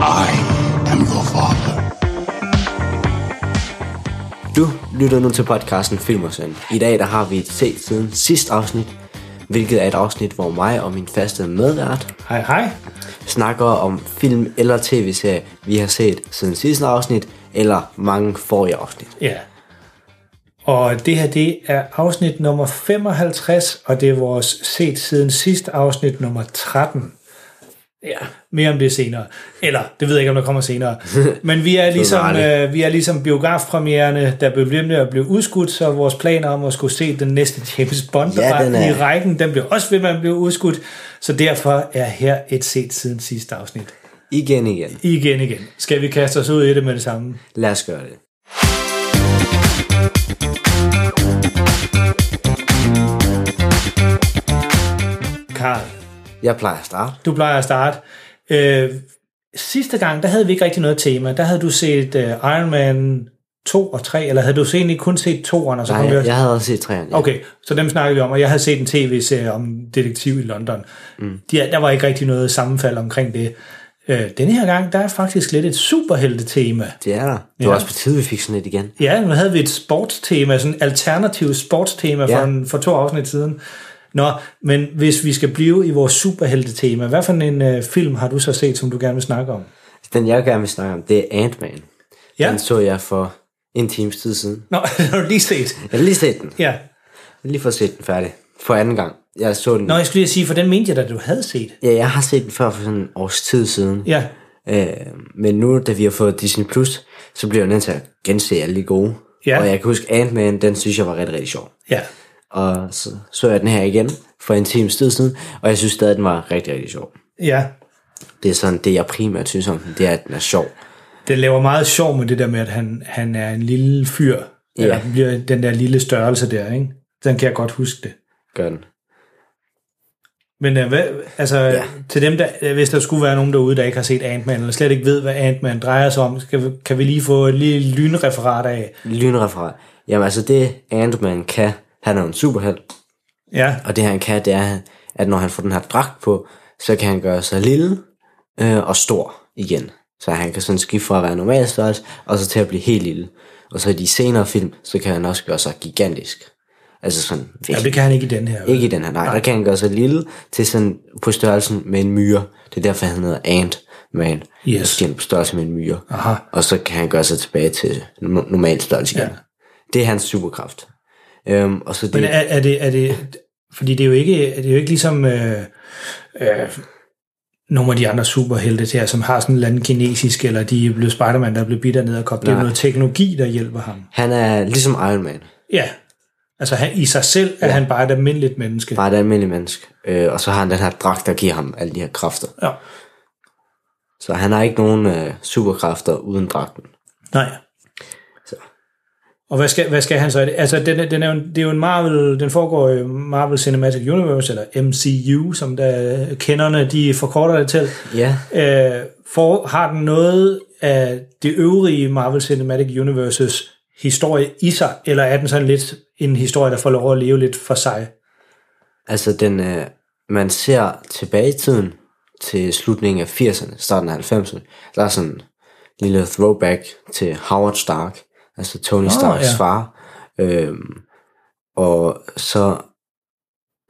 I am your father. Du lytter nu til podcasten Film og Søn. I dag der har vi et set siden sidste afsnit, hvilket er et afsnit, hvor mig og min faste medvært Hej hej. snakker om film eller tv-serie, vi har set siden sidste afsnit, eller mange forrige afsnit. Ja. Og det her, det er afsnit nummer 55, og det er vores set siden sidste afsnit nummer 13. Ja, mere om det senere. Eller, det ved jeg ikke, om der kommer senere. Men vi er ligesom, øh, vi er ligesom biografpremierne, der blev ved med at blive udskudt, så vores planer om at skulle se den næste James Bond Ja, ja, den i rækken, den bliver også ved med at blive udskudt. Så derfor er her et set siden sidste afsnit. Igen igen. Igen igen. Skal vi kaste os ud i det med det samme? Lad os gøre det. Karl, Jeg plejer at starte. Du plejer at starte. Øh, sidste gang, der havde vi ikke rigtig noget tema. Der havde du set uh, Iron Man 2 og 3, eller havde du så egentlig kun set 2'eren, og så Nej, kom jeg, også... jeg havde også set træerne. Ja. Okay, så dem snakkede vi om, og jeg havde set en tv-serie om detektiv i London. Mm. De, der var ikke rigtig noget sammenfald omkring det. Øh, denne her gang, der er faktisk lidt et superhelte-tema. Det er der. Det var Ja. også på tide, vi fik sådan et igen. Ja, nu havde vi et sportstema, sådan et alternativt sportstema Ja. for, en, for to afsnit siden. Nå, men hvis vi skal blive i vores superhelte-tema, hvad for en uh, film har du så set, som du gerne vil snakke om? Den jeg gerne vil snakke om, det er Ant-Man. Ja. Den så jeg for en times tid siden. Nå, har du lige set? Jeg har lige set den. Ja. Jeg har lige fået set den færdig. For anden gang. Jeg så den. Nå, jeg skulle lige sige, for den mente jeg, at du havde set. Ja, jeg har set den før for sådan en års tid siden. Ja, Øh, men nu, da vi har fået Disney+, Plus, så bliver jeg nødt til at gense alle de gode. Ja. Og jeg kan huske, Ant-Man, den synes jeg var rigtig, rigtig sjov. ja. Og så så jeg den her igen for en times tid siden, og jeg synes stadig, den var rigtig, rigtig sjov. Ja, Det er sådan, det jeg primært synes om den, det er, at den er sjov. den laver meget sjov med det der med, at han, han er en lille fyr. Ja. Eller bliver den der lille størrelse der, ikke? Den kan jeg godt huske det. Gør den. Men uh, hvad, altså, Ja. ja. til dem, der, øh, hvis der skulle være nogen derude, der ikke har set Ant-Man, eller slet ikke ved, hvad Ant-Man drejer sig om, skal vi, kan vi lige få et lille lynreferat af. Lynreferat. Jamen altså, det Ant-Man kan, han er jo en superheld, Ja, og det han kan, det er, at når han får den her dragt på, så kan han gøre sig lille øh, og stor igen. Så han kan sådan skifte fra at være normal størrelse, og så til at blive helt lille. Og så i de senere film, så kan han også gøre sig gigantisk. Altså sådan ja det kan han ikke i den her. Ikke i den her, nej. Der kan han gøre sig lille til sådan på størrelsen med en myre. Det er derfor, han hedder Ant-Man. Yes. Altså, han er på størrelse med en myre. Aha. Og så kan han gøre sig tilbage til no- normal størrelse igen. Ja. Det er hans superkraft. Øhm, og så det, Men er, er, det, er det, fordi det er jo ikke, det er jo ikke ligesom øh, øh, nogle af de andre superhelte her, som har sådan en eller anden kinesisk, eller de er blevet Spider-Man, der er blevet bidt af ned og Det er noget teknologi, der hjælper ham. han er ligesom Iron Man. Ja, altså han, i sig selv er Ja. han bare et almindeligt menneske. Bare et almindeligt menneske. Øh, og så har han den her dragt, der giver ham alle de her kræfter. Ja. Så han har ikke nogen øh, superkræfter uden dragten. Nej. Og hvad skal, hvad skal han så? Altså, den, den er jo, det er jo en Marvel, den foregår i Marvel Cinematic Universe, eller MCU, som der kenderne, de forkorter det til. Ja, Øh, for, har den noget af det øvrige Marvel Cinematic Universes historie i sig, eller er den sådan lidt en historie, der får lov at leve lidt for sig? altså den, øh, man ser tilbage i tiden til slutningen af 80'erne, starten af 90'erne. Der er sådan en lille throwback til Howard Stark, altså Tony Starks ja. far. Øhm, og så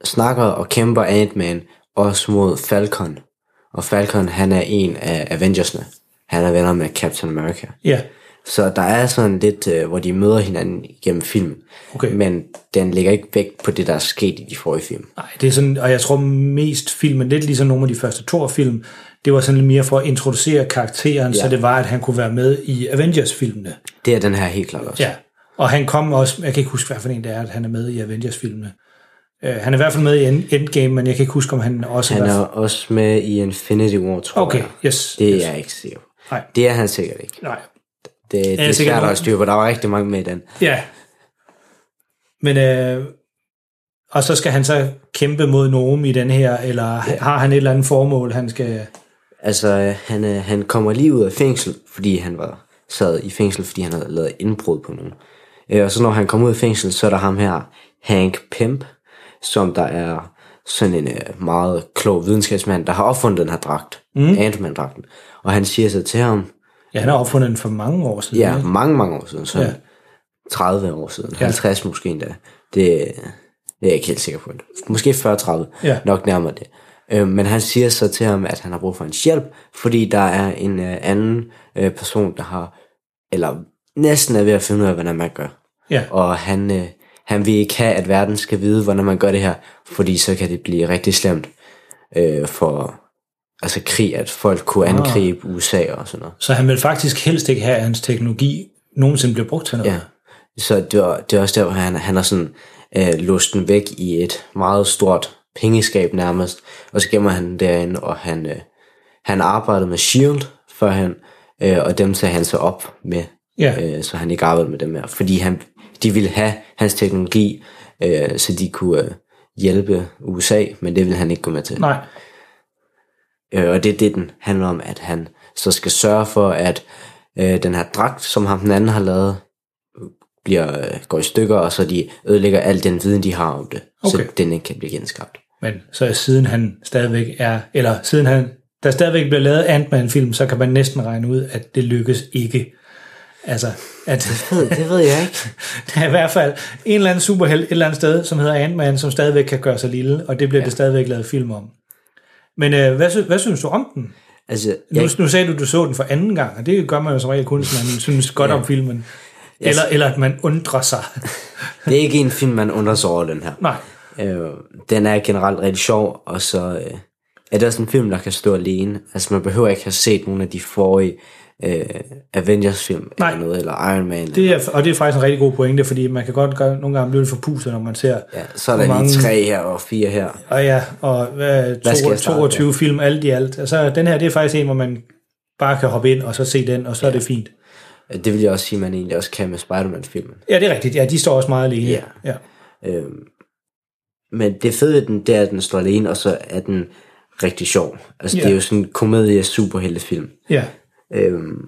snakker og kæmper Ant-Man også mod Falcon. Og Falcon, han er en af Avengersne. Han er venner med Captain America. Ja, Så der er sådan lidt, øh, hvor de møder hinanden gennem filmen. Okay. Men den lægger ikke vægt på det, der er sket i de forrige film. nej, det er sådan, og jeg tror mest filmen, lidt ligesom nogle af de første Thor-film, det var sådan lidt mere for at introducere karakteren. Ja. så det var, at han kunne være med i Avengers-filmene. Det er den her helt klart også. Ja, og han kom også, jeg kan ikke huske, hvad for en det er, at han er med i Avengers-filmene. Øh, han er i hvert fald med i End- Endgame, men jeg kan ikke huske, om han også Han var... er også med i Infinity War, tror Okay, jeg. yes, Det yes. er jeg ikke sikker. Nej. Det er han sikkert ikke. Nej, Det, det er sikkert svært at styre på. Der var rigtig mange med i den. ja. Men, øh, og så skal han så kæmpe mod nogen i den her, eller ja. har han et eller andet formål, han skal... Altså, øh, han, øh, han kommer lige ud af fængsel, fordi han var sad i fængsel, fordi han havde lavet indbrud på nogen. Øh, Og så når han kommer ud af fængsel, så er der ham her, Hank Pimp, som der er sådan en øh, meget klog videnskabsmand, der har opfundet den her dragt, mm. Ant-Man-dragten. Og han siger så til ham, Ja, han har opfundet den for mange år siden. ja, ikke? mange, mange år siden, sådan Ja. 30 år siden, 50 måske endda. Det, det er jeg ikke helt sikker på. Måske 40-30, Ja. nok nærmere det. Øh, men han siger så til ham, at han har brug for hans hjælp, fordi der er en øh, anden øh, person, der har, eller næsten er ved at finde ud af, hvordan man gør. Ja. Og han, øh, han vil ikke have, at verden skal vide, hvordan man gør det her, fordi så kan det blive rigtig slemt øh, for altså krig, at folk kunne Ah. angribe USA og sådan noget. Så han vil faktisk helst ikke have, at hans teknologi nogensinde bliver brugt til noget. Ja. Så det, var, det er også der, hvor han, han har sådan øh, låst den væk i et meget stort pengeskab nærmest, og så gemmer han derinde, og han, øh, han arbejdede med S.H.I.E.L.D. førhen, øh, og dem tager han så op med, Ja. øh, så han ikke arbejdede med dem mere, fordi han, de ville have hans teknologi, øh, så de kunne øh, hjælpe USA, men det ville han ikke gå med til. Nej, Øh, og det er det, den handler om, at han så skal sørge for, at øh, den her dragt, som ham den anden har lavet, bliver, øh, går i stykker, og så de ødelægger al den viden, de har om det, okay. så den ikke kan blive genskabt. Men så siden han stadigvæk er, eller siden han, der stadigvæk bliver lavet Ant-Man-film, så kan man næsten regne ud, at det lykkes ikke. Altså, at Det ved jeg ikke. der er i hvert fald en eller anden superheld et eller andet sted, som hedder Ant-Man, som stadigvæk kan gøre sig lille, og det bliver ja. det stadigvæk lavet film om. Men øh, hvad, hvad synes du om den? Altså, Nu, jeg, nu sagde du, du så den for anden gang, og det gør man jo som regel kun, hvis man synes godt om filmen. Eller, eller at man undrer sig. det er ikke en film, man undrer sig over, den her. Nej, Øh, den er generelt rigtig sjov, og så øh, er det også en film, der kan stå alene. Altså, man behøver ikke have set nogle af de forrige øh, Avengers-film, Nej. eller noget, eller Iron Man. det er, og det er faktisk en rigtig god pointe, fordi man kan godt gøre, nogle gange blive lidt forpustet, når man ser ja, så er der hvor lige mange- tre her og fire her. Og ja, og skal to, jeg starte 22 film alt i alt. Altså, den her, det er faktisk en, hvor man bare kan hoppe ind og så se den, og så ja. er det fint. Det vil jeg også sige, man egentlig også kan med Spider-Man-filmen. Ja, det er rigtigt. Ja, de står også meget alene. Ja. ja. Øhm, men det fede ved den, det er, at den står alene, og så er den rigtig sjov. Altså, Ja. det er jo sådan en komedie superheltefilm. ja. Øhm,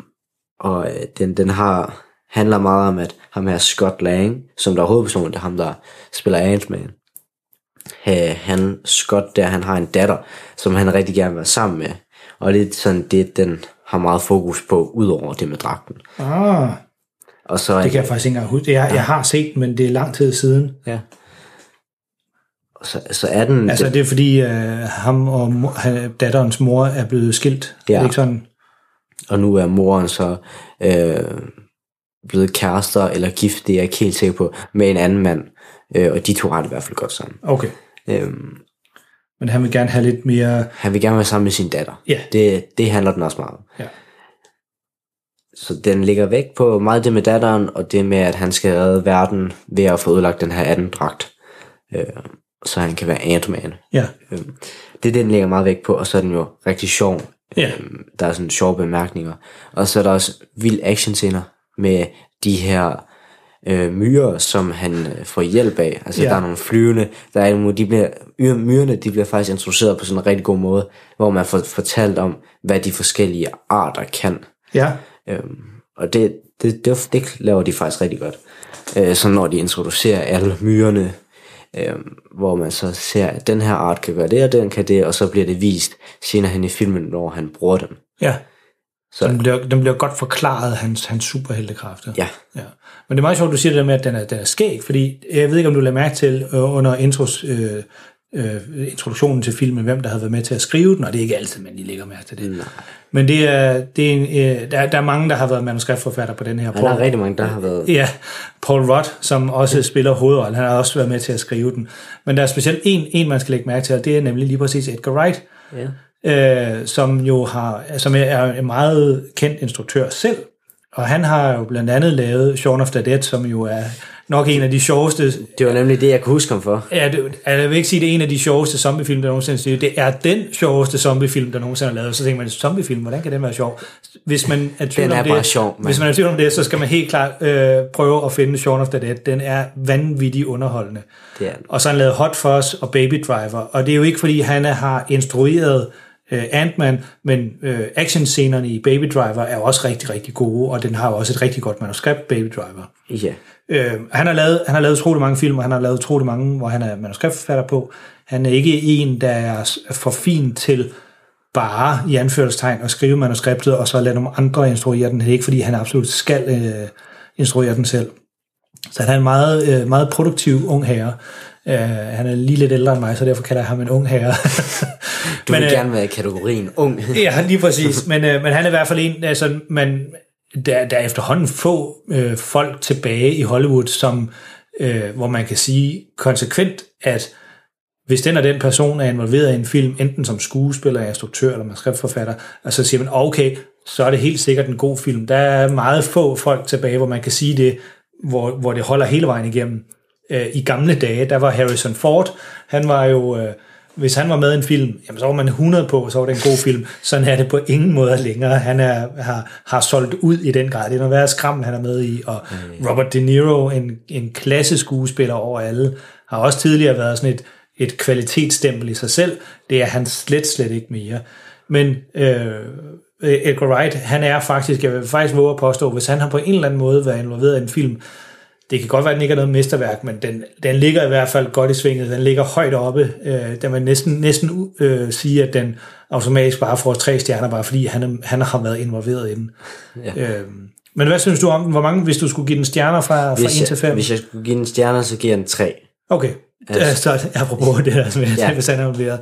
og øh, den, den har, handler meget om, at ham her Scott Lang, som der er hovedpersonen, det er ham, der spiller Ant-Man. Øh, han, Scott der, han har en datter, som han rigtig gerne vil være sammen med. Og det er sådan det, den har meget fokus på, udover det med dragten. Ah, Og så det kan jeg faktisk ikke engang huske. Jeg, jeg har set men det er lang tid siden. Ja. Så, så er den... Altså, det er fordi, uh, ham og mor, datterens mor er blevet skilt. Ja. Ikke sådan? Og nu er moren så øh, blevet kærester eller gift, det er jeg ikke helt sikker på, med en anden mand. Øh, og de to har det i hvert fald godt sammen. Okay. Øhm, Men han vil gerne have lidt mere... han vil gerne være sammen med sin datter. Ja. Det, det handler den også meget om. Ja. Så den ligger væk på meget det med datteren, og det med, at han skal redde verden ved at få udlagt den her anden dragt. Øh, så han kan være Ant-Man. Ja. Øhm, det er det, den ligger meget væk på, og så er den jo rigtig sjov. Ja. Øhm, der er sådan sjove bemærkninger. Og så er der også vild actionscener med de her øh, myrer, som han øh, får hjælp af. Altså Ja. der er nogle flyvende, der er nogle, de bliver, myrerne, de bliver faktisk introduceret på sådan en rigtig god måde, hvor man får fortalt om, hvad de forskellige arter kan. Ja. Øhm, og det, det, det, det laver de faktisk rigtig godt. Øh, så når de introducerer alle myrerne, øh, hvor man så ser, at den her art kan gøre det, og den kan det, og så bliver det vist senere hen i filmen, når han bruger dem. Ja. Så Den bliver, den bliver godt forklaret, hans, hans superheltekræfter. ja, Ja. Men det er meget sjovt, du siger det der med, at den er, den er skæg, fordi jeg ved ikke, om du lader mærke til øh, under intros, øh, øh, introduktionen til filmen, hvem der havde været med til at skrive den, og det er ikke altid, man lige lægger mærke til det. Nej. Men det er, det er en, øh, der, der er mange, der har været manuskriptforfatter på den her. og der er rigtig mange, der har været... Ja, Paul Rudd, som også spiller hovedrollen, han har også været med til at skrive den. Men der er specielt en, en man skal lægge mærke til, og det er nemlig lige præcis Edgar Wright, Ja. øh, som jo har, som er en meget kendt instruktør selv, og han har jo blandt andet lavet Shaun of the Dead, som jo er nok en af de sjoveste... Det var nemlig det, jeg kunne huske ham for. Ja, det, altså, jeg vil ikke sige, det er en af de sjoveste zombiefilm, der nogensinde er. Det er den sjoveste zombiefilm, der nogensinde er lavet. Så tænker man, zombiefilm, hvordan kan den være sjov? Hvis man er, tvivl Den er om bare det, sjov, mand. Hvis man er tvivl om det, så skal man helt klart øh, prøve at finde Shaun of the Dead. Den er vanvittigt underholdende. Det er. Og så har han lavet Hot Fuzz og Baby Driver. Og det er jo ikke, fordi han har instrueret øh, Ant-Man, men øh, actionscenerne i Baby Driver er også rigtig, rigtig gode, og den har også et rigtig godt manuskript, Baby Driver. Ja. Øh, han, har lavet, han har lavet utrolig mange film, og han har lavet utrolig mange, hvor han er manuskriptforfatter på. Han er ikke en, der er for fin til bare i anførselstegn at skrive manuskriptet, og så lade nogle andre instruere den. Det er ikke, fordi han absolut skal øh, instruere den selv. Så han er en meget, øh, meget produktiv ung herre. Øh, han er lige lidt ældre end mig, så derfor kalder jeg ham en ung herre. Du men, vil øh, gerne være i kategorien ung. Ja, lige præcis. Men, øh, men han er i hvert fald en, altså, man, der, der er efterhånden få øh, folk tilbage i Hollywood, som, øh, hvor man kan sige konsekvent, at hvis den og den person er involveret i en film, enten som skuespiller, instruktør eller manuskriptforfatter, og så siger man, okay, så er det helt sikkert en god film. Der er meget få folk tilbage, hvor man kan sige det, hvor, hvor det holder hele vejen igennem. Øh, I gamle dage, der var Harrison Ford, han var jo... Øh, hvis han var med i en film, jamen så var man 100 på, så var det en god film. Sådan er det på ingen måde længere. Han er, har, har solgt ud i den grad. Det er noget værre skram, han er med i. Og Robert De Niro, en, en klasse skuespiller over alle, har også tidligere været sådan et, et kvalitetsstempel i sig selv. Det er han slet, slet ikke mere. Men øh, Edgar Wright, han er faktisk, jeg vil faktisk våge at påstå, hvis han har på en eller anden måde været involveret i en film, det kan godt være, at den ikke er noget mesterværk, men den, den ligger i hvert fald godt i svinget. Den ligger højt oppe. Øh, der man næsten, næsten øh, sige, at den automatisk bare får tre stjerner, bare fordi han, han har været involveret i den. Ja. Øh, men hvad synes du om den? Hvor mange, hvis du skulle give den stjerner fra, fra 1 Hvis til jeg, 5? hvis jeg skulle give den stjerner, så giver jeg den 3. Okay, altså, så apropos det der med, ja. Ja. hvis han er involveret.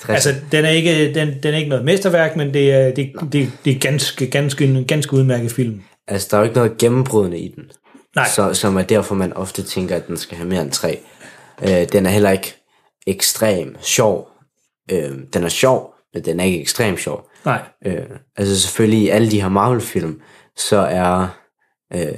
60. Altså, den er, ikke, den, den er ikke noget mesterværk, men det er, det, det, det er ganske, ganske, ganske udmærket film. Altså, der er jo ikke noget gennembrudende i den. Nej. Så, som er derfor, man ofte tænker, at den skal have mere end 3. Øh, den er heller ikke ekstrem sjov. Øh, den er sjov, men den er ikke ekstrem sjov. Nej, Øh, altså selvfølgelig i alle de her Marvel-film, så er øh,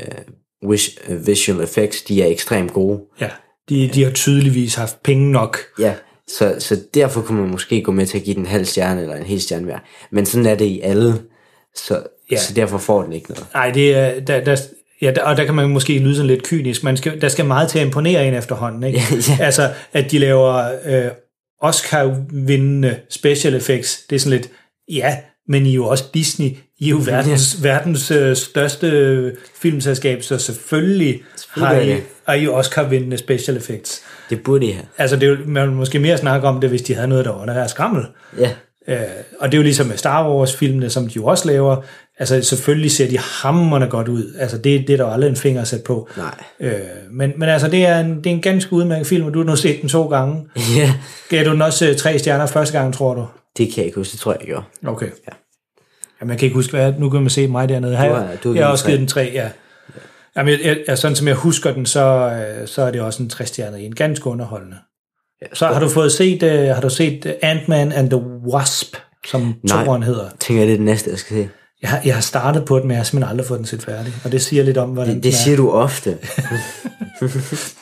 wish, visual effects, de er ekstremt gode. ja. De, de har tydeligvis haft penge nok. Ja, så, så derfor kunne man måske gå med til at give den en halv stjerne eller en hel stjerne hver. Men sådan er det i alle, så, ja. så derfor får den ikke noget. Nej, det er, der, der, ja, der, og der kan man måske lyde sådan lidt kynisk. Man skal, der skal meget til at imponere en efterhånden. Ikke? Ja, ja. Altså, at de laver øh, Oscar-vindende special effects, det er sådan lidt, ja, men I er jo også Disney. I er jo verdens, verdens øh, største filmselskab, så selvfølgelig har Selvfølgelig er I, har I Oscar-vindende special effects. Det burde I have. Altså, det er jo, man måske mere snakke om det, hvis de havde noget, der var under her skrammel. Ja, Øh, og det er jo ligesom med Star Wars-filmene, som de jo også laver. Altså selvfølgelig ser de hammerne godt ud. Altså det, det er der jo aldrig en finger at sætte på. nej. Øh, men, men altså det er, en, det er en ganske udmærket film, og du har nu set den to gange. Ja, Gav du den også øh, tre stjerner første gang, tror du? det kan jeg ikke huske, det tror jeg, jeg gjorde. Okay. Ja. Jamen, jeg kan ikke huske, hvad nu kan man se mig dernede. Har, Du jeg- har- du har jeg har også givet den tre, ja. Jamen, jeg, jeg, sådan som jeg husker den, så, øh, så er det også en tre stjerner i en ganske underholdende. Så har du fået set, uh, har du set Ant-Man and the Wasp, som Nej. toren hedder? Tænker jeg, det er det næste, jeg skal se. Jeg har, jeg har startet på den, men jeg har simpelthen aldrig fået den set færdig. Og det siger lidt om, hvordan Det, det siger du ofte.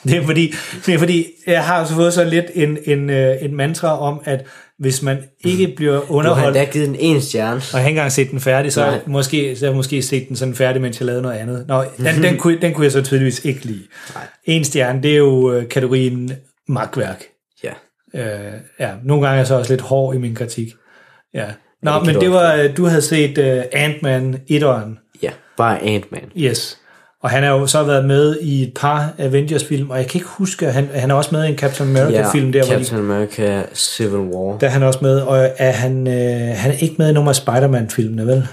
Det er fordi, det er fordi jeg har så fået så lidt en, en, øh, en mantra om, at hvis man ikke bliver Du har underholdt, givet den en stjerne. og jeg har ikke engang set den færdig, så, Nej. måske, så har jeg måske set den sådan færdig, mens jeg lavede noget andet. Nå, den, den, kunne, den kunne jeg så tydeligvis ikke lide. En stjerne, det er jo øh, kategorien magtværk. Ja. Øh, ja, nogle gange er jeg så også lidt hård i min kritik. Ja. Nå, det men det var, øh, du havde set uh, Ant-Man 1'eren. Ja, bare Ant-Man. Yes. Og han har jo så været med i et par Avengers-film, og jeg kan ikke huske, han, han er også med i en Captain America-film, der, hvor de, Captain America Civil War. der er han også med, og er han, øh, han er ikke med i nogen af Spider-Man-filmene, vel?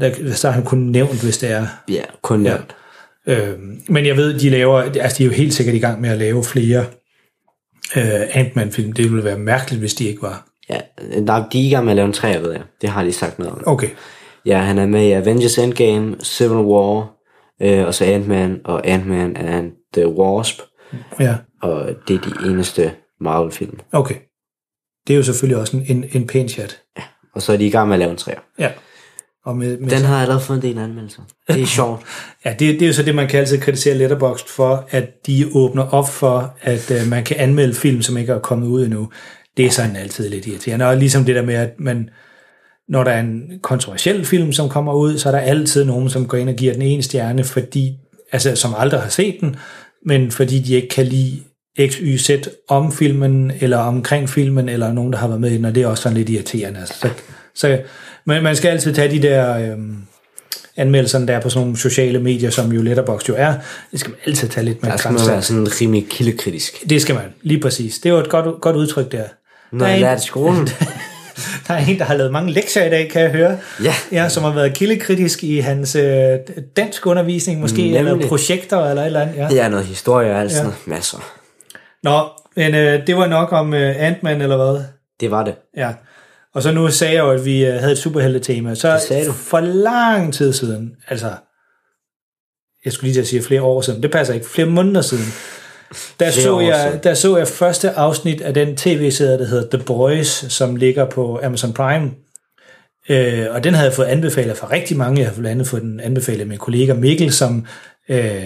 Der, så er han kun nævnt, hvis det er. Ja, kun nævnt. Øh, men jeg ved, de laver, altså de er jo helt sikkert i gang med at lave flere øh, Ant-Man-film. Det ville være mærkeligt, hvis de ikke var. Ja, der, de er i gang med at lave en træer, ved jeg. Det har de sagt noget om. Okay. Ja, han er med i Avengers Endgame, Civil War, øh, og så Ant-Man, og Ant-Man and the Wasp, Ja, og det er de eneste Marvel-film. okay. Det er jo selvfølgelig også en, en, en pæn chat. Og så er de i gang med at lave en træer. Ja. Og med, med Den har allerede fået en del anmeldelser. Det er sjovt. Ja, det, det er jo så det, man kan altid kritisere Letterboxd for, at de åbner op for, at øh, man kan anmelde film, som ikke er kommet ud endnu. Det er sådan altid lidt irriterende. Og ligesom det der med, at man, når der er en kontroversiel film, som kommer ud, så er der altid nogen, som går ind og giver den en stjerne, fordi, altså, som aldrig har set den, men fordi de ikke kan lide X, Y, Z om filmen, eller omkring filmen, eller nogen, der har været med i den, og det er også sådan lidt irriterende. Altså, så, så, men man skal altid tage de der øhm, anmeldelserne, der er på sådan nogle sociale medier, som jo Letterboxd jo er, det skal man altid tage lidt med Der skal man være sådan rimelig kildekritisk. Det skal man, lige præcis. Det var et godt, godt udtryk der. Er jeg lærte i skolen. Der er en, der har lavet mange lektier i dag, kan jeg høre. Ja. ja som har været kildekritisk i hans øh, dansk undervisning, måske, Nemlig. eller projekter, eller et eller andet. Ja. Det er noget historie og alt sådan Ja. noget. Masser. Nå, men øh, det var nok om øh, Ant-Man, eller hvad? Det var det. Ja. Og så nu sagde jeg jo, at vi øh, havde et superhelte-tema. Så Det sagde du. for lang tid siden, altså, jeg skulle lige til at sige flere år siden, det passer ikke, flere måneder siden, der så, jeg, der så jeg første afsnit af den tv-serie, der hedder The Boys, som ligger på Amazon Prime. Øh, og den havde jeg fået anbefalet fra rigtig mange. Jeg har blandt andet fået den anbefalet af min kollega Mikkel, som øh,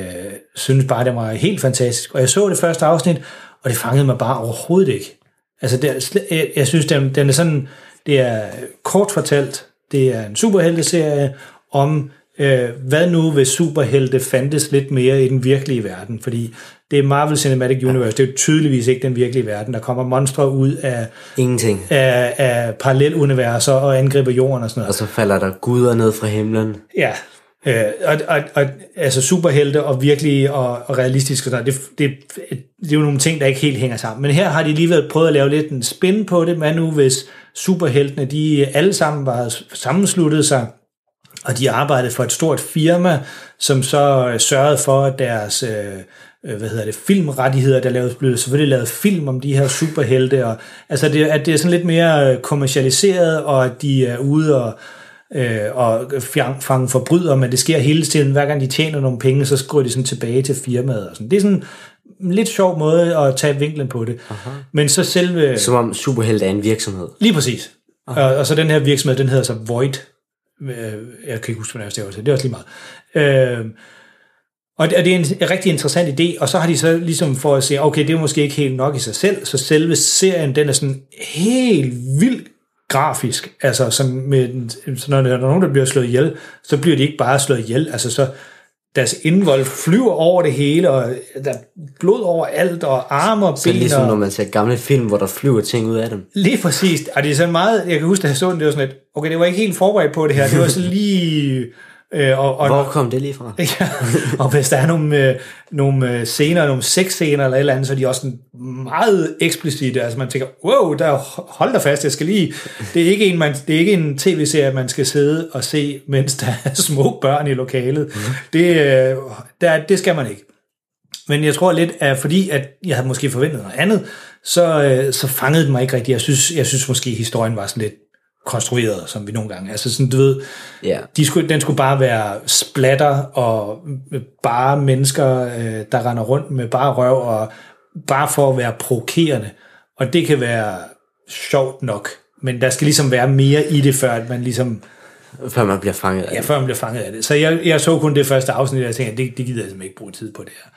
synes bare, det var helt fantastisk. Og jeg så det første afsnit, og det fangede mig bare overhovedet ikke. Altså, det er, jeg, jeg synes, den, den er sådan, det er kort fortalt, det er en superhelteserie om, øh, hvad nu hvis superhelte fandtes lidt mere i den virkelige verden, fordi det er Marvel Cinematic Universe, det er jo tydeligvis ikke den virkelige verden. Der kommer monstre ud af, Ingenting. af, af paralleluniverser og angriber jorden og sådan noget. Og så falder der guder ned fra himlen. Ja, øh, og, og, og altså superhelte og virkelig og, og realistiske, og sådan, noget, det, det, det er jo nogle ting, der ikke helt hænger sammen. Men her har de alligevel prøvet at lave lidt en spin på det, men nu hvis superheltene, de alle sammen var sammensluttet sig, og de arbejdede for et stort firma, som så øh, sørgede for, at deres øh, øh, hvad hedder det, filmrettigheder, der laves, blev selvfølgelig lavet film om de her superhelte, og, altså det, at det er sådan lidt mere øh, kommercialiseret, og at de er ude og, øh, og fange forbrydere, men det sker hele tiden, hver gang de tjener nogle penge, så skriver de sådan tilbage til firmaet. Og sådan. Det er sådan en lidt sjov måde at tage vinklen på det. Aha. Men så selve... Som om superhelte er en virksomhed. Lige præcis. Og, og så den her virksomhed, den hedder så Void. Øh, Jeg kan ikke huske, hvad det er, det er også lige meget. Øh, og det, og det er en, en rigtig interessant idé, og så har de så ligesom for at se, okay, det er måske ikke helt nok i sig selv, så selve serien, den er sådan helt vildt grafisk, altså sådan med, så når der er nogen, der bliver slået ihjel, så bliver de ikke bare slået ihjel, altså så deres indvold flyver over det hele, og der er blod over alt, og arme og Så ben, ligesom og, når man ser gamle film, hvor der flyver ting ud af dem. Lige præcis. Og det er sådan meget, jeg kan huske, da jeg så den, det var sådan lidt, okay, det var ikke helt forberedt på det her, det var så lige... Øh, og, og, Hvor kom det lige fra? ja, og hvis der er nogle, øh, nogle øh, scener, nogle sexscener eller et eller andet, så er de også sådan meget eksplicite. Altså man tænker, wow, der, hold da fast, jeg skal lige... Det er ikke en, man, det er ikke en tv-serie, man skal sidde og se, mens der er små børn i lokalet. Mm. Det, øh, der, det skal man ikke. Men jeg tror lidt, at fordi at jeg havde måske forventet noget andet, så, øh, så fangede den mig ikke rigtigt. Jeg synes, jeg synes måske, historien var sådan lidt konstrueret, som vi nogle gange. Altså sådan, du ved, Ja. de skulle, den skulle bare være splatter og bare mennesker, øh, der render rundt med bare røv, og bare for at være provokerende. Og det kan være sjovt nok, men der skal ligesom være mere i det, før at man ligesom, Før man bliver fanget af ja, det. før man bliver fanget af det. Så jeg, jeg så kun det første afsnit, og jeg tænkte, det, det gider jeg simpelthen ikke bruge tid på det her.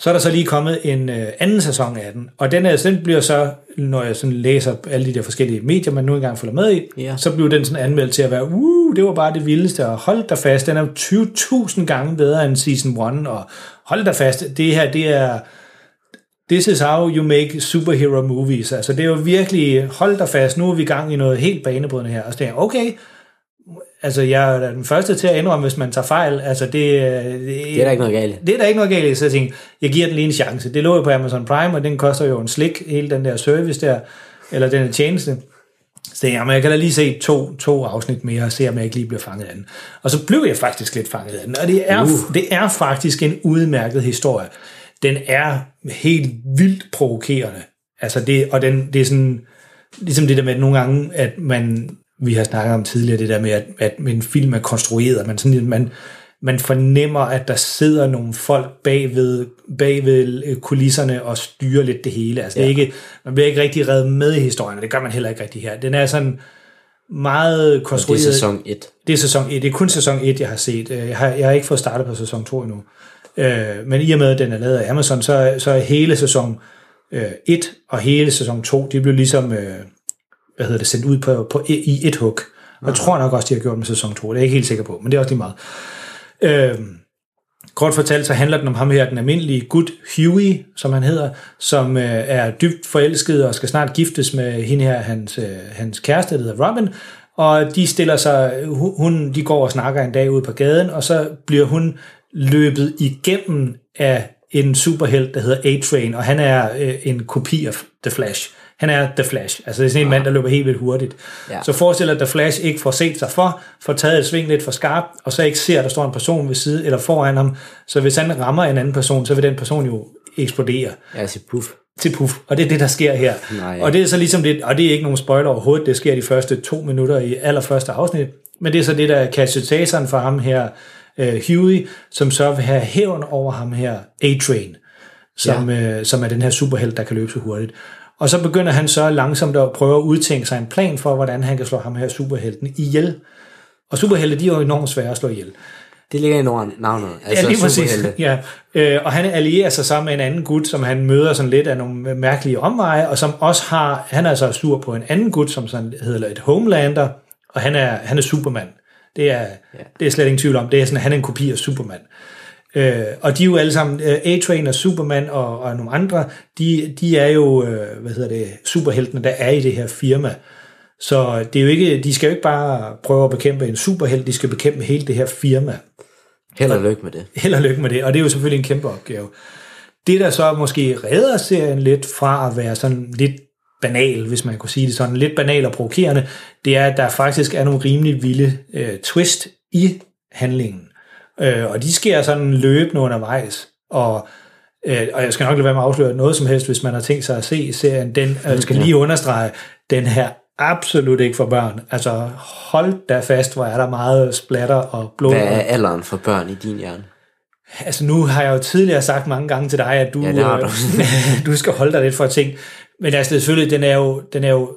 Så er der så lige kommet en øh, anden sæson af den, og den, er, den bliver så, når jeg sådan læser alle de der forskellige medier, man nu engang følger med i, Ja. så bliver den sådan anmeldt til at være, uh, det var bare det vildeste, og hold da fast, den er jo 20.000 gange bedre end season 1, og hold da fast, det her, det er, this is how you make superhero movies, altså det er jo virkelig, hold da fast, nu er vi i gang i noget helt banebrydende her, og så tænker okay, altså jeg er den første til at indrømme, hvis man tager fejl, altså det, det, Det er der ikke noget galt det er der ikke noget galt i, så jeg tænkte, jeg giver den lige en chance. Det lå jo på Amazon Prime, og den koster jo en slik, hele den der service der, eller den her tjeneste. Så jeg, men jeg kan da lige se to, to afsnit mere, og se om jeg ikke lige bliver fanget af den. Og så blev jeg faktisk lidt fanget af den, og det er, uh. det er faktisk en udmærket historie. Den er helt vildt provokerende. Altså det, og den, det er sådan, ligesom det der med at nogle gange, at man, vi har snakket om tidligere, det der med, at, at en film er konstrueret, man, sådan, man, man fornemmer, at der sidder nogle folk bagved, bagved øh, kulisserne og styrer lidt det hele. Altså, ja. det er ikke, man bliver ikke rigtig reddet med i historien, og det gør man heller ikke rigtig her. Den er sådan, Og meget det er konstrueret. sæson 1. Det er sæson 1. Det er kun sæson 1, jeg har set. Øh, Jeg har, jeg har ikke fået startet på sæson 2 endnu. Øh, men i og med, at den er lavet af Amazon, så, så er hele sæson øh, 1 og hele sæson 2, de blev ligesom, øh, hvad hedder det, sendt ud på, på, i et hug. Og jeg tror nok også, de har gjort med sæson 2. Det er jeg ikke helt sikker på, men det er også lige meget. Øh, kort fortalt, så handler den om ham her, den almindelige gut Huey, som han hedder, som øh, er dybt forelsket og skal snart giftes med hende her, hans, øh, hans kæreste, der hedder Robin, og de stiller sig, hu- hun, de går og snakker en dag ude på gaden, og så bliver hun løbet igennem af en superhelt, der hedder A-Train, og han er øh, en kopi af The Flash. Han er The Flash, altså det er sådan en mand, der løber helt vildt hurtigt. Ja. Så forestil dig, at The Flash ikke får set sig for, får taget et sving lidt for skarpt, og så ikke ser, at der står en person ved side eller foran ham. Så hvis han rammer en anden person, så vil den person jo eksplodere Ja, altså puff. til puff, og det er det, der sker her. Nej. Og det er så ligesom det, og det er ikke nogen spoiler overhovedet, det sker de første to minutter i allerførste afsnit, men det er så det, der er for ham her, uh, Huey, som så vil have hævn over ham her, A-Train, som, ja. uh, som er den her superhelt, der kan løbe så hurtigt. Og så begynder han så langsomt at prøve at udtænke sig en plan for, hvordan han kan slå ham her superhelten ihjel. Og superhelte, de er jo enormt svære at slå ihjel. Det ligger i navnet. Altså Ja, lige præcis. Ja. Øh, og han allierer sig sammen med en anden gut, som han møder sådan lidt af nogle mærkelige omveje, og som også har, han er så sur på en anden gut, som sådan hedder et Homelander, og han er, han er Superman. Det er, ja. det er slet ingen tvivl om. Det er sådan, han er en kopi af Superman. Øh, og de er jo alle sammen, øh, A-Train og Superman og, og nogle andre, de, de er jo, øh, hvad hedder det, superheltene, der er i det her firma. Så det er jo ikke, de skal jo ikke bare prøve at bekæmpe en superhelt, de skal bekæmpe hele det her firma Held og lykke med det. held og lykke med det, og det er jo selvfølgelig en kæmpe opgave. Det, der så måske redder serien lidt fra at være sådan lidt banal, hvis man kunne sige det sådan, lidt banal og provokerende, det er, at der faktisk er nogle rimelig vilde øh, twist i handlingen. Øh, og de sker sådan løbende undervejs, og Øh, og jeg skal nok lade være med at afsløre noget som helst, hvis man har tænkt sig at se serien. Den, jeg skal lige understrege, den her absolut ikke for børn. Altså hold da fast, hvor er der meget splatter og blod. Hvad er alderen for børn i din hjerne? Altså nu har jeg jo tidligere sagt mange gange til dig, at du, Ja, du. øh, du skal holde dig lidt for ting. Men altså selvfølgelig, den er jo, den er jo,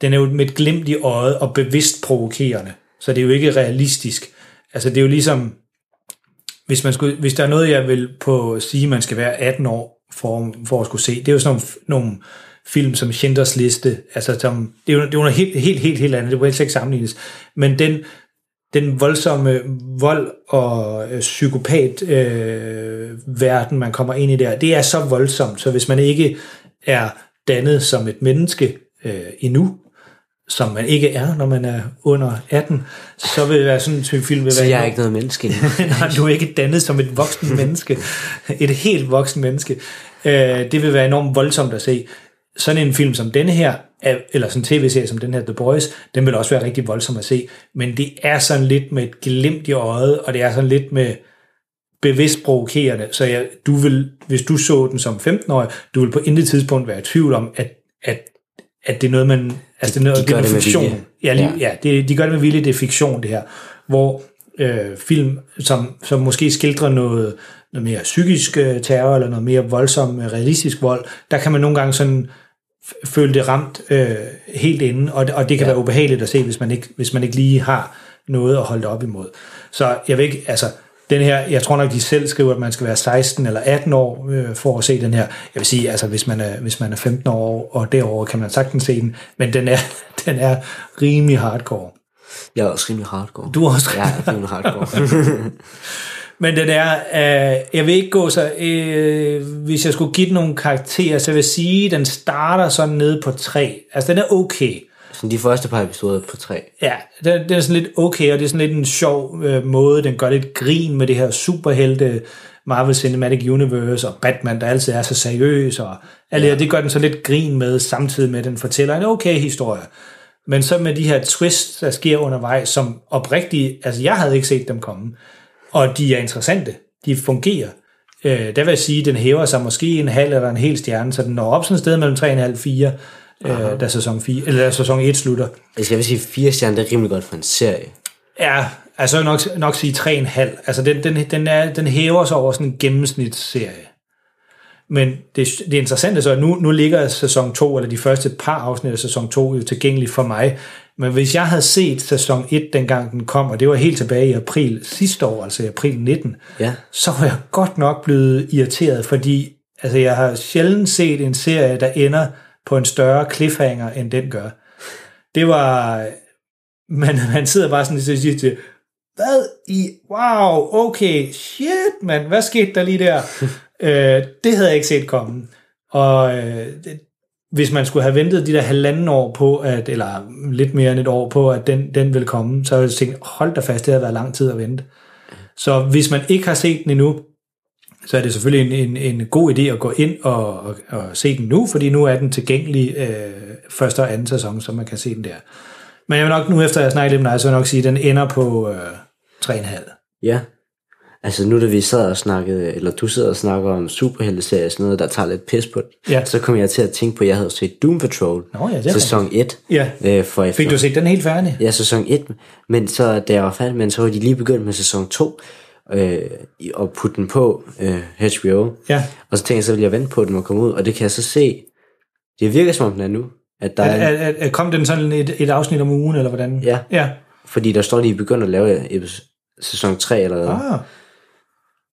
den er jo med et glimt i øjet og bevidst provokerende. Så det er jo ikke realistisk. Altså det er jo ligesom, hvis, man skulle, hvis der er noget, jeg vil på sige, man skal være 18 år for, for at skulle se, det er jo sådan nogle, nogle film som Schindlers Liste, altså som, det er jo, det er jo noget helt, helt, helt, helt andet, det må helst ikke sammenlignes. Men den, den voldsomme vold og øh, psykopat øh, verden, man kommer ind i der, det er så voldsomt, så hvis man ikke er dannet som et menneske øh, endnu, som man ikke er, når man er under 18, så vil det være sådan en type film. Vil Så være jeg er ikke noget menneske. Nej, du er ikke dannet som et voksen menneske. Et helt voksen menneske. Øh, det vil være enormt voldsomt at se. Sådan en film som denne her, er- eller sådan en tv-serie som den her The Boys, den vil også være rigtig voldsom at se. Men det er sådan lidt med et glimt i øjet, og det er sådan lidt med bevidst provokerende. Så jeg, du vil, hvis du så den som 15-årig, du vil på intet tidspunkt være i tvivl om, at, at, at det er noget, man... Altså det er noget, de gør er det med fiktion. vilje. Ja, lige, Ja. ja det, de gør det med vilje, det er fiktion, det her. Hvor øh, film, som, som måske skildrer noget, noget mere psykisk øh, terror, eller noget mere voldsom, øh, realistisk vold, der kan man nogle gange sådan føle det ramt øh, helt inde, og, og det kan ja. være ubehageligt at se, hvis man, ikke, hvis man ikke lige har noget at holde det op imod. Så jeg ved ikke, altså, den her, jeg tror nok, de selv skriver, at man skal være 16 eller 18 år øh, for at se den her. Jeg vil sige, altså, hvis man er, hvis man er 15 år og derover kan man sagtens se den, men den er, den er rimelig hardcore. Jeg er også rimelig hardcore. Du er også Jeg er rimelig hardcore. Men den er, øh, jeg vil ikke gå så, øh, hvis jeg skulle give den nogle karakterer, så vil jeg sige, at den starter sådan nede på 3. Altså, den er okay. Sådan de første par episoder på tre. Ja, den, den er sådan lidt okay, og det er sådan lidt en sjov øh, måde, den gør lidt grin med det her superhelte Marvel Cinematic Universe og Batman, der altid er så seriøs, og alt det, her, det gør den så lidt grin med, samtidig med, at den fortæller en okay historie. Men så med de her twists, der sker undervejs, som oprigtigt, altså jeg havde ikke set dem komme, og de er interessante, de fungerer. Øh, der vil jeg sige, at den hæver sig måske en halv eller en hel stjerne, så den når op sådan et sted mellem 3,5 og 4, øh, da sæson, 4, eller da sæson 1 slutter. Altså jeg vil sige, fire stjerner, det er rimelig godt for en serie. Ja, altså nok, nok sige 3,5. Altså den, den, den, er, den hæver sig over sådan en gennemsnitsserie. Men det, det interessante så, at nu, nu ligger sæson 2, eller de første par afsnit af sæson 2, jo tilgængeligt for mig. Men hvis jeg havde set sæson 1, dengang den kom, og det var helt tilbage i april sidste år, altså i april 19, Ja. så var jeg godt nok blevet irriteret, fordi altså, jeg har sjældent set en serie, der ender på en større cliffhanger, end den gør. Det var... Man, man sidder bare sådan og siger til, hvad i... Wow, okay, shit, man, hvad skete der lige der? øh, det havde jeg ikke set komme. Og øh, det, hvis man skulle have ventet de der halvanden år på, at, eller lidt mere end et år på, at den, den ville komme, så havde jeg tænkt, hold da fast, det havde været lang tid at vente. Så hvis man ikke har set den endnu, så er det selvfølgelig en, en, en god idé at gå ind og, og, og se den nu, fordi nu er den tilgængelig øh, første og anden sæson, så man kan se den der. Men jeg vil nok, nu efter jeg snakket lidt med dig, så vil jeg nok sige, at den ender på øh, 3,5. Ja. Altså nu da vi sad og snakkede, eller du sidder og snakker om superhelteserier og sådan noget, der tager lidt pis på det, Ja. så kom jeg til at tænke på, at jeg havde set Doom Patrol, Nå ja, det sæson 1, Ja. øh, for efter. Fik du set den helt færdig? Ja, sæson 1, men så da jeg var færdig, men så var de lige begyndt med sæson 2, øh, og putte den på øh, HBO. Ja. Og så tænkte jeg, så vil jeg vente på, at den må komme ud, og det kan jeg så se. Det virker som om den er nu. At der Er, er, er, er, kom den sådan et, et afsnit om ugen, eller hvordan? Ja. ja. fordi der står, at de er begyndt at lave sæson 3 allerede. Ah.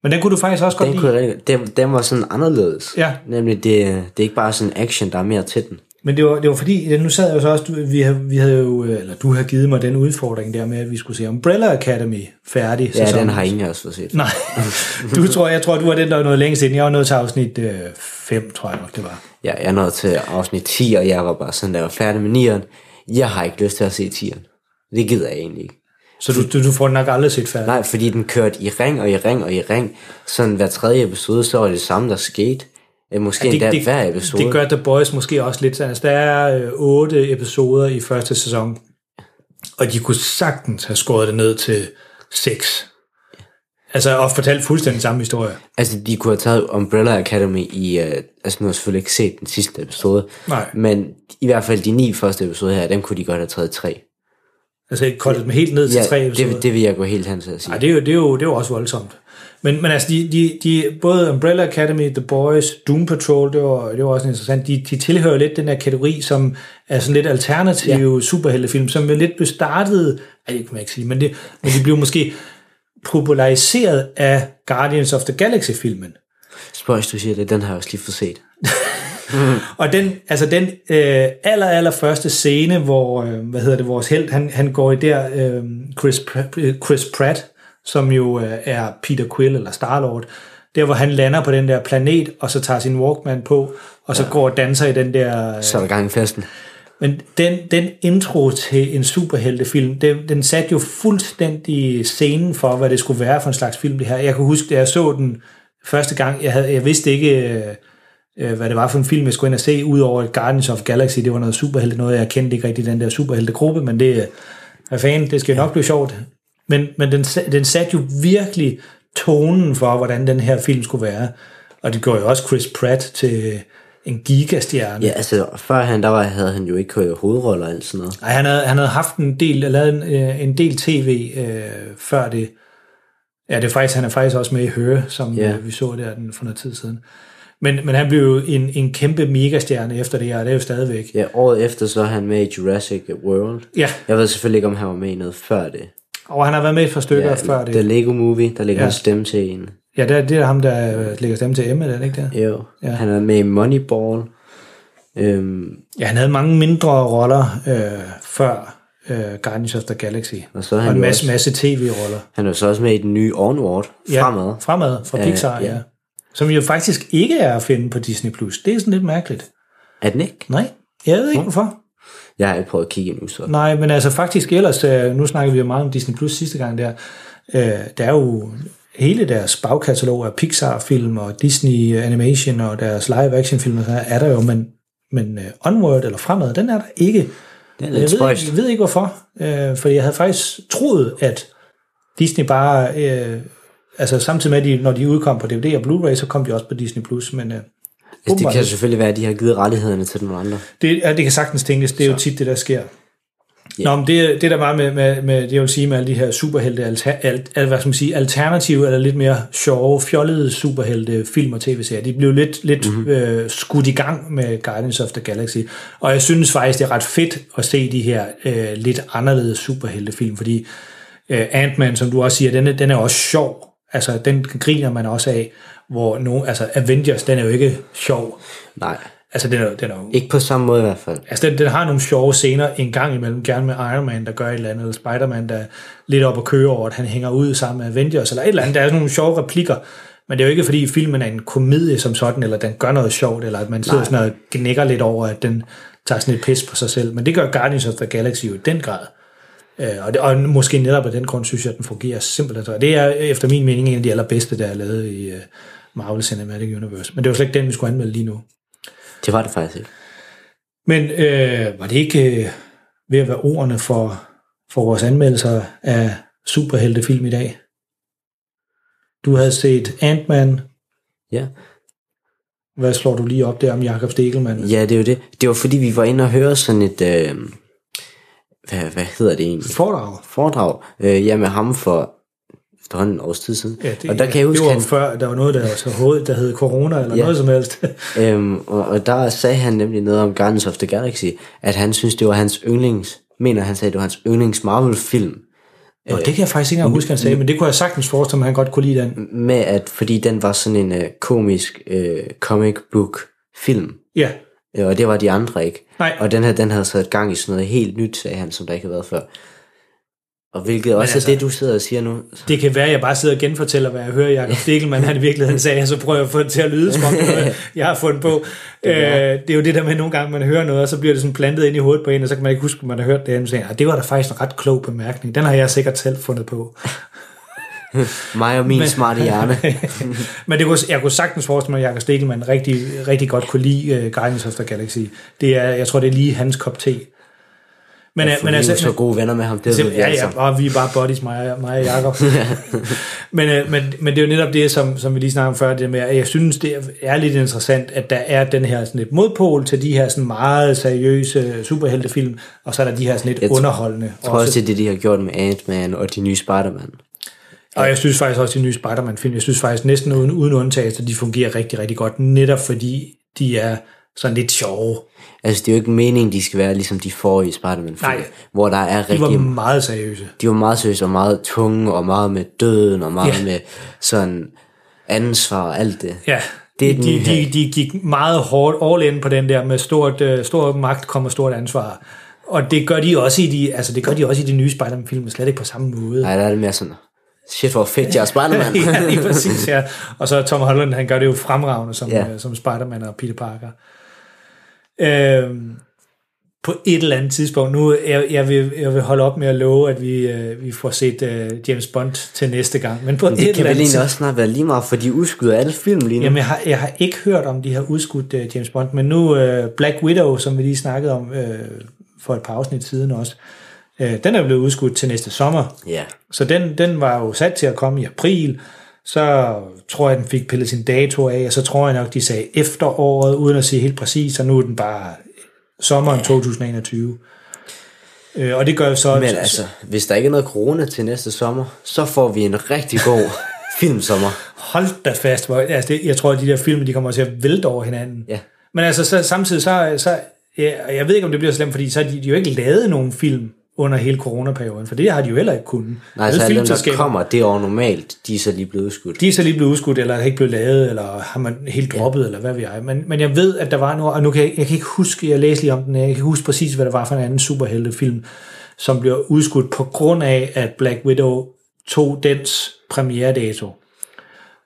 Men den kunne du faktisk også godt Den, lide. kunne den, den var sådan anderledes. Ja. Nemlig, det, det er ikke bare sådan action, der er mere til den. Men det var, det var fordi, nu sad jeg jo så også, du, vi, havde, vi havde jo, øh, eller du har givet mig den udfordring der med, at vi skulle se Umbrella Academy færdig. Ja, sæson. den har ingen af os set. Nej, du tror, jeg tror, du var den, der var noget længst ind. Jeg var nået til afsnit 5, tror jeg nok, det var. Ja, jeg nåede til afsnit 10, og jeg var bare sådan, der var færdig med 9'eren. Jeg har ikke lyst til at se 10'eren. Det gider jeg egentlig ikke. Så du, du, du får nok aldrig set færdig. Nej, fordi den kørte i ring og i ring og i ring. Sådan hver tredje episode, så var det samme, der skete. Øh, Måske ja, endda det, hver episode. det gør The Boys måske også lidt. Altså, der er øh, otte episoder i første sæson, og de kunne sagtens have skåret det ned til seks. Altså, og fortalt fuldstændig samme historie. Altså, de kunne have taget Umbrella Academy i... Uh, altså, nu har jeg selvfølgelig ikke set den sidste episode. Nej. Men i hvert fald de ni første episoder her, dem kunne de godt have taget tre. Altså, kortet dem helt ned til Ja, tre episoder. det, det vil jeg gå helt hen til at sige. Nej, det er jo, det er jo, det er jo også voldsomt. Men, men altså, de, de, de, både Umbrella Academy, The Boys, Doom Patrol, det var, det var også interessant, de, de tilhører lidt den her kategori, som er sådan lidt alternative ja. superheltefilm, som lidt blev startet, ej, det kan man ikke sige, men, det, men de blev måske populariseret af Guardians of the Galaxy-filmen. Spøjs, du siger det, den har jeg også lige fået set. Og den, altså den øh, aller, aller første scene, hvor, øh, hvad hedder det, vores held, han, han går i der, øh, Chris, øh, Chris Pratt, som jo øh, er Peter Quill eller Star-Lord, der hvor han lander på den der planet, og så tager sin Walkman på, og så ja. går og danser i den der... Øh, Så er der gang i festen. men den, den intro til en superheltefilm, den, den satte jo fuldstændig scenen for, hvad det skulle være for en slags film, det her. Jeg kan huske, da jeg så den første gang, jeg, havde, jeg vidste ikke, øh, øh, hvad det var for en film, jeg skulle ind og se, udover Guardians of Galaxy, det var noget superhelte, noget jeg kendte ikke rigtig den der superheltegruppe, men det, øh, hvad fanden, det skal jo nok blive sjovt. Men, men den, den satte jo virkelig tonen for, hvordan den her film skulle være. Og det gjorde jo også Chris Pratt til en gigastjerne. Ja, altså, før han, der var, havde han jo ikke øh, hovedroller og alt sådan noget. Nej, han havde, han havde haft en del, lavet en, øh, en del tv øh, før det. Ja, det er faktisk, han er faktisk også med i Høre, som Ja. øh, vi så der den for noget tid siden. Men, men han blev jo en, en kæmpe megastjerne efter det her, og det er jo stadigvæk. Ja, året efter, så er han med i Jurassic World. Ja, Jeg ved selvfølgelig ikke, om han var med i noget før det. Og han har været med et par stykker Ja, før det. The Lego Movie, der ligger Ja. stemme til en. Ja, det er, det er ham, der øh, lægger stemme til Emma, er det ikke det? Jo, Ja. han er med i Moneyball. Øhm, Ja, han havde mange mindre roller øh, før øh, Guardians of the Galaxy. Og så han og en masse, også- masse tv-roller. han er så også med i den nye Onward, Ja, Fremad. Fremad fra Pixar, ja. ja. ja. Som jo faktisk ikke er at finde på Disney+. Plus. Det er sådan lidt mærkeligt. Er den ikke? Nej, jeg ved ikke hvorfor. Jeg har ikke prøvet at kigge endnu, så. Nej, men altså faktisk ellers, øh, nu snakkede vi jo meget om Disney Plus sidste gang der, øh, der er jo hele deres bagkatalog af Pixar-film og Disney Animation og deres live-action-film, er der jo, men, men uh, Onward eller Fremad, den er der ikke. Det er Jeg lidt ved, spøjst. ikke, jeg ved ikke hvorfor, øh, for jeg havde faktisk troet, at Disney bare, øh, altså samtidig med, at de, når de udkom på DVD og Blu-ray, så kom de også på Disney Plus, men øh, Altså, det kan selvfølgelig være, at de har givet rettighederne til nogle andre. Det, ja, det kan sagtens tænkes. Det er jo tit det, der sker. Nå, men det, det der var med, med, med, det jeg vil sige med alle de her superhelte, alter, alt, alt, hvad skal man sige, alternative eller lidt mere sjove, fjollede superhelte film og tv-serier, de blev lidt, lidt mm-hmm. øh, skudt i gang med Guardians of the Galaxy. Og jeg synes faktisk, det er ret fedt at se de her øh, lidt anderledes superheltefilm, fordi øh, Ant-Man, som du også siger, den er, den er også sjov. Altså, den griner man også af, hvor no, altså Avengers, den er jo ikke sjov. Nej, Altså, den er, den er jo ikke på samme måde i hvert fald. Altså, den, den har nogle sjove scener en gang imellem, gerne med Iron Man, der gør et eller andet, eller Spider-Man, der er lidt op og kører over, at han hænger ud sammen med Avengers, eller et eller andet. Der er sådan nogle sjove replikker, men det er jo ikke, fordi filmen er en komedie som sådan, eller den gør noget sjovt, eller at man sidder sådan og gnækker lidt over, at den tager sådan et pis på sig selv. Men det gør Guardians of the Galaxy jo i den grad. Øh, og, det, og måske netop af den grund, synes jeg, at den fungerer simpelthen. Og det er efter min mening en af de allerbedste, der er lavet i uh, Marvel Cinematic Universe. Men det var slet ikke den, vi skulle anmelde lige nu. Det var det faktisk ikke. Men øh, var det ikke øh, ved at være ordene for, for vores anmeldelser af superheltefilm i dag? Du havde set Ant-Man. Ja. Hvad slår du lige op der om Jakob Stegelmann? Ja, det er jo det. Det var fordi, vi var inde og høre sådan et... Øh, hvad, hvad hedder det egentlig? Foredrag. Foredrag. Øh, ja, med ham for efterhånden en års tid siden. Ja, det, og der kan jeg huske, det var han, før, der var noget, der, var så hoved, der hed corona, eller Ja. noget som helst. øhm, og, og der sagde han nemlig noget om Guardians of the Galaxy, at han synes, det var hans yndlings, mener han sagde, det var hans yndlings Marvel-film, Nå, det kan jeg faktisk ikke engang huske, han sagde, men det kunne jeg sagtens forestille mig, at han godt kunne lide den. med at, fordi den var sådan en øh, komisk øh, comic book film, Ja, øh, og det var de andre ikke. Nej. Og den her, den havde sat gang i sådan noget helt nyt, sagde han, som der ikke havde været før. Og hvilket også altså- er det, du sidder og siger nu. det kan være, at jeg bare sidder og genfortæller, hvad jeg hører Jakob Stegelmann, han i virkeligheden sagde, og så prøver jeg at få det til at lyde, som om noget, jeg har fundet på. Det er, øh, det er jo det der med, at nogle gange man hører noget, og så bliver det sådan plantet ind i hovedet på en, og så kan man ikke huske, at man har hørt det, og tænker, "Ah, det var da faktisk en ret klog bemærkning. Den har jeg sikkert selv fundet på. Mig og min Men- smarte hjerne. Men det kunne, jeg kunne sagtens forestille mig, at Jakob Stegelmann rigtig, rigtig godt kunne lide uh, Guardians of the Galaxy. Det er, jeg tror, det er lige hans kop te. Men, Ja, øh, men vi er altså, jo så gode venner med ham, det ved vi ja, altså. ja, og vi er bare buddies, mig, og- mig og Jacob. men, øh, men, men det er jo netop det, som, som vi lige snakkede om før, det med, at jeg synes, det er lidt interessant, at der er den her sådan lidt modpol til de her sådan meget seriøse superheltefilm, og så er der de her sådan lidt Jeg underholdende. Jeg tror også, det er det, de har gjort med Ant-Man og de nye Spider-Man. Og jeg synes faktisk også, de nye Spider-Man-film, jeg synes faktisk næsten uden, uden undtagelse, de fungerer rigtig, rigtig godt, netop fordi de er sådan lidt sjove. Altså, det er jo ikke meningen, de skal være ligesom de forrige Spider-Man-film, Nej. hvor der er De var rigtig... meget seriøse. De var meget seriøse og meget tunge, og meget med døden, og meget Ja. med sådan ansvar og alt det. Ja, Det er de, de, her. de, de gik meget hårdt all in på den der med stort, uh, stor magt kommer stort ansvar. Og det gør de også i de, altså det gør de også i de nye Spider-Man-film, men slet ikke på samme måde. Nej, der er det mere sådan, shit, hvor fedt jeg er Spider-Man. ja, lige præcis, ja. Og så Tom Holland, han gør det jo fremragende som, Ja. ja. som Spider-Man og Peter Parker. Øhm, på et eller andet tidspunkt, nu jeg, jeg, vil, jeg vil holde op med at love, at vi, øh, vi får set øh, James Bond til næste gang. Men på Men et det eller kan vel egentlig også snart være lige meget, for de udskyder alle film lige nu. Jamen, jeg har, jeg har ikke hørt om de her udskudt uh, James Bond, men nu uh, Black Widow, som vi lige snakkede om uh, for et par afsnit siden også, uh, den er blevet udskudt til næste sommer. Ja. Så den, den var jo sat til at komme i april. Så tror jeg, den fik pillet sin dato af, og så tror jeg nok, de sagde efteråret, uden at sige helt præcis, og nu er den bare sommeren 2021. Øh, og det gør jo så... Men altså, hvis der ikke er noget corona til næste sommer, så får vi en rigtig god filmsommer. Hold da fast. Hvor, altså det, jeg tror, at de der film, de kommer til at vælte over hinanden. Ja. Men altså, så, samtidig så, så ja, jeg ved ikke, om det bliver slemt, fordi så har de, de jo ikke lavet nogen film under hele coronaperioden, for det har de jo heller ikke kunnet. Nej, så alle dem, der kommer det år normalt, de er så lige blevet udskudt. de er så lige blevet udskudt, eller er ikke blevet lavet, eller har man helt droppet, ja. eller hvad ved jeg. Men, men jeg ved, at der var noget, og nu kan jeg, jeg kan ikke huske, jeg læste lige om den, jeg kan ikke huske præcis, hvad der var for en anden superheltefilm, som blev udskudt på grund af, at Black Widow tog dens premieredato.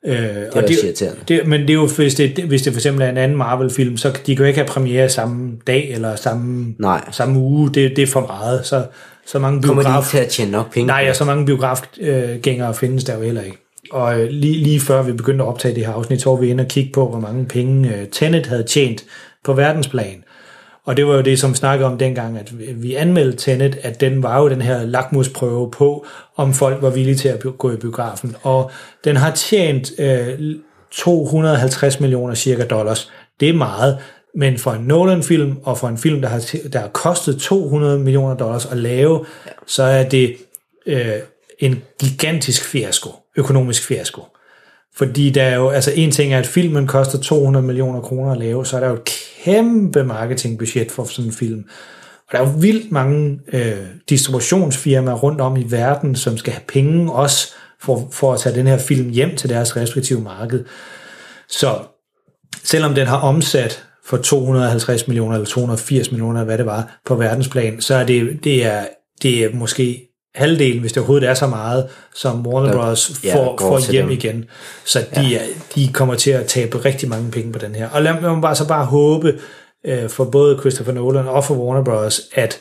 Øh, det også irriterende. Det, men det er jo, hvis det, hvis det for eksempel er en anden Marvel-film, så de kan jo ikke have premiere samme dag, eller samme, Nej. samme uge. Det, det er for meget. Så, så mange Kommer de biograf... ikke til at tjene nok penge? Nej, og så mange biografgængere findes der jo heller ikke. Og øh, lige, lige før vi begyndte at optage det her afsnit, så var vi inde og kigge på, hvor mange penge øh, Tenet havde tjent på verdensplan. Og det var jo det, som vi snakkede om dengang, at vi- anmeldte Tenet, at den var jo den her lakmusprøve på, om folk var villige til at gå i biografen. Og den har tjent øh, 250 millioner cirka dollars. Det er meget. Men for en Nolan-film, og for en film, der har, der har kostet 200 millioner dollars at lave, så er det øh, en gigantisk fiasko, økonomisk fiasko. Fordi der er jo, altså en ting er, at filmen koster 200 millioner kroner at lave, så er der jo et kæmpe marketingbudget for sådan en film. Og der er jo vildt mange øh, distributionsfirmaer rundt om i verden, som skal have penge også for, for at tage den her film hjem til deres respektive marked. Så selvom den har omsat for 250 millioner eller 280 millioner, hvad det var, på verdensplan, så er det, det, er, det er måske halvdelen, hvis det overhovedet er så meget, som Warner Bros. ja, får, får hjem dem. igen. Så de, er, de kommer til at tabe rigtig mange penge på den her. Og lad mig bare så bare håbe øh, for både Christopher Nolan og for Warner Bros., at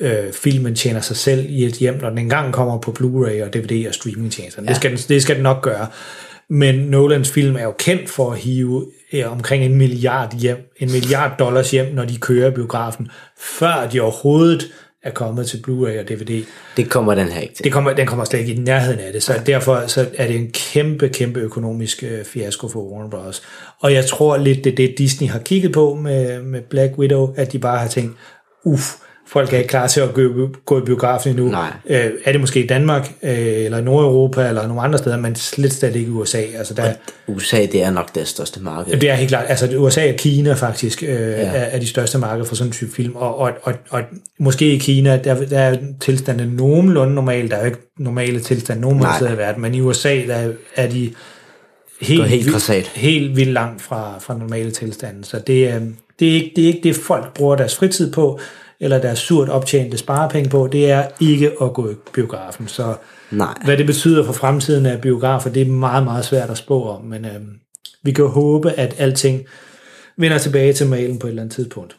øh, filmen tjener sig selv i et hjem, når den engang kommer på Blu-ray og DVD og streamingtjenester. Ja. Det, skal den, det skal den nok gøre. Men Nolans film er jo kendt for at hive øh, omkring en milliard hjem, en milliard dollars hjem, når de kører biografen, før de overhovedet er kommet til Blu-ray og DVD. Det kommer den her ikke til. Det kommer, den kommer slet ikke i nærheden af det, så derfor så er det en kæmpe, kæmpe økonomisk øh, fiasko for Warner Bros. Og jeg tror lidt, det er det, Disney har kigget på med, med Black Widow, at de bare har tænkt, uff, folk er ikke klar til at gå, gå i biografen endnu. Nej. Øh, er det måske i Danmark, øh, eller Nordeuropa, eller nogle andre steder, men slet slet ikke i USA. Altså der, USA, det er nok deres største marked. det er helt klart. Altså USA og Kina faktisk øh, ja. er, er de største markeder for sådan en type film. Og, og, og, og måske i Kina, der, der er tilstanden nogenlunde normal. Der er jo ikke normale tilstande nogen steder i verden. Men i USA, der er de helt, helt vildt- helt vildt langt fra, fra normale tilstande. Så det, er- det, er ikke, det er ikke det, folk bruger deres fritid på, eller deres surt optjente sparepenge på. Det er ikke at gå i biografen. Så Nej. hvad det betyder for fremtiden af biografer, det er meget, meget svært at spå om, men øhm, vi kan jo håbe, at alting vender tilbage til malen på et eller andet tidspunkt.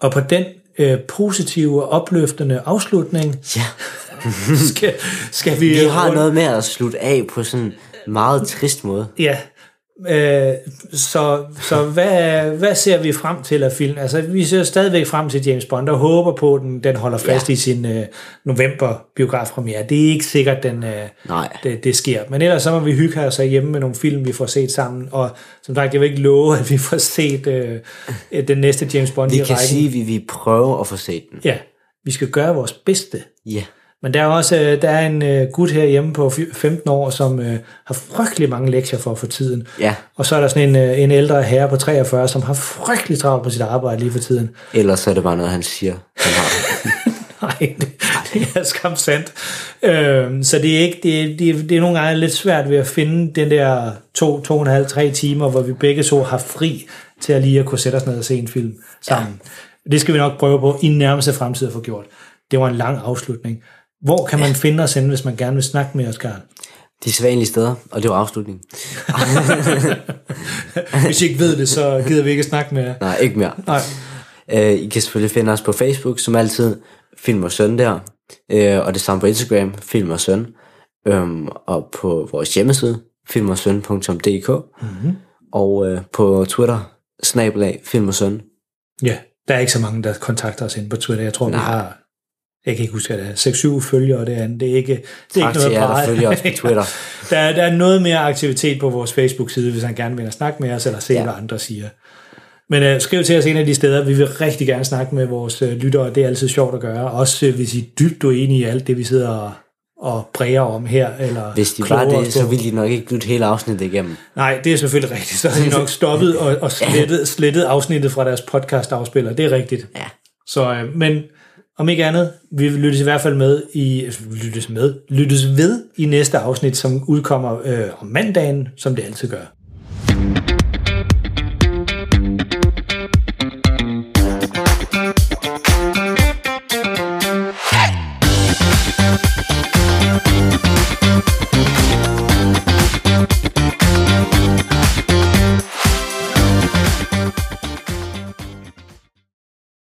Og på den øh, positive og opløftende afslutning Ja. skal, skal vi... Vi har rundt- noget med at slutte af på sådan en meget trist måde. Ja. Øh, så så hvad, hvad ser vi frem til af film? Altså, vi ser stadigvæk frem til James Bond og håber på, at den, den holder fast Ja. i sin øh, november biografpremiere. Det er ikke sikkert, den, øh, Nej. det, det sker. Men ellers så må vi hygge os hjemme med nogle film, vi får set sammen. Og som sagt, jeg vil ikke love, at vi får set øh, den næste James Bond Vi i kan rækken. sige, at vi vil prøve at få set den. Ja, vi skal gøre vores bedste. Ja. Men der er også øh, der er en øh, gut herhjemme på fy- 15 år, som øh, har frygtelig mange lektier for for tiden. Ja. Og så er der sådan en, øh, en ældre herre på 43, som har frygtelig travlt på sit arbejde lige for tiden. Ellers så er det bare noget, han siger. Han har. Nej, det, det er skam sandt. Øhm, så det er, ikke, det, er, det, er, det er nogle gange lidt svært ved at finde den der to, to og en halv, tre timer, hvor vi begge to har fri til at lige at kunne sætte os ned og se en film sammen. Ja. Det skal vi nok prøve på i nærmeste fremtid at få gjort. Det var en lang afslutning. Hvor kan man finde os henne, hvis man gerne vil snakke med os, Karl? De sædvanlige steder, og det var afslutningen. Hvis I ikke ved det, så gider vi ikke at snakke med jer. Nej, ikke mere. Nej. Øh, I kan selvfølgelig finde os på Facebook, som altid, Film og Søn der. Øh, og det samme på Instagram, Film og Søn. Øhm, og på vores hjemmeside, filmogsøn.dk. Mm-hmm. Og øh, på Twitter, snabelag, Film og Søn. Ja, der er ikke så mange, der kontakter os ind på Twitter. Jeg tror, Nej. vi har, jeg kan ikke huske, at det er 6-7 følgere, det andet. Det er ikke, det er Tak ikke noget jer, der bare- følger os på Twitter. der, er, der er noget mere aktivitet på vores Facebook-side, hvis han gerne vil snakke med os, eller se, ja. Hvad andre siger. Men øh, skriv til os en af de steder. Vi vil rigtig gerne snakke med vores øh, lyttere. Det er altid sjovt at gøre. Også øh, hvis I er dybt uenige i alt det, vi sidder og, og præger om her. Eller Hvis de var det, så ville de nok ikke lytte hele afsnittet igennem. Nej, det er selvfølgelig rigtigt. Så har de nok stoppet og, og slettet, slettet afsnittet fra deres podcast-afspiller. Det er rigtigt. Ja. Så, øh, men om ikke andet, vi lyttes i hvert fald med i, altså, lyttes med, lyttes ved i næste afsnit, som udkommer øh, om mandagen, som det altid gør. Hey!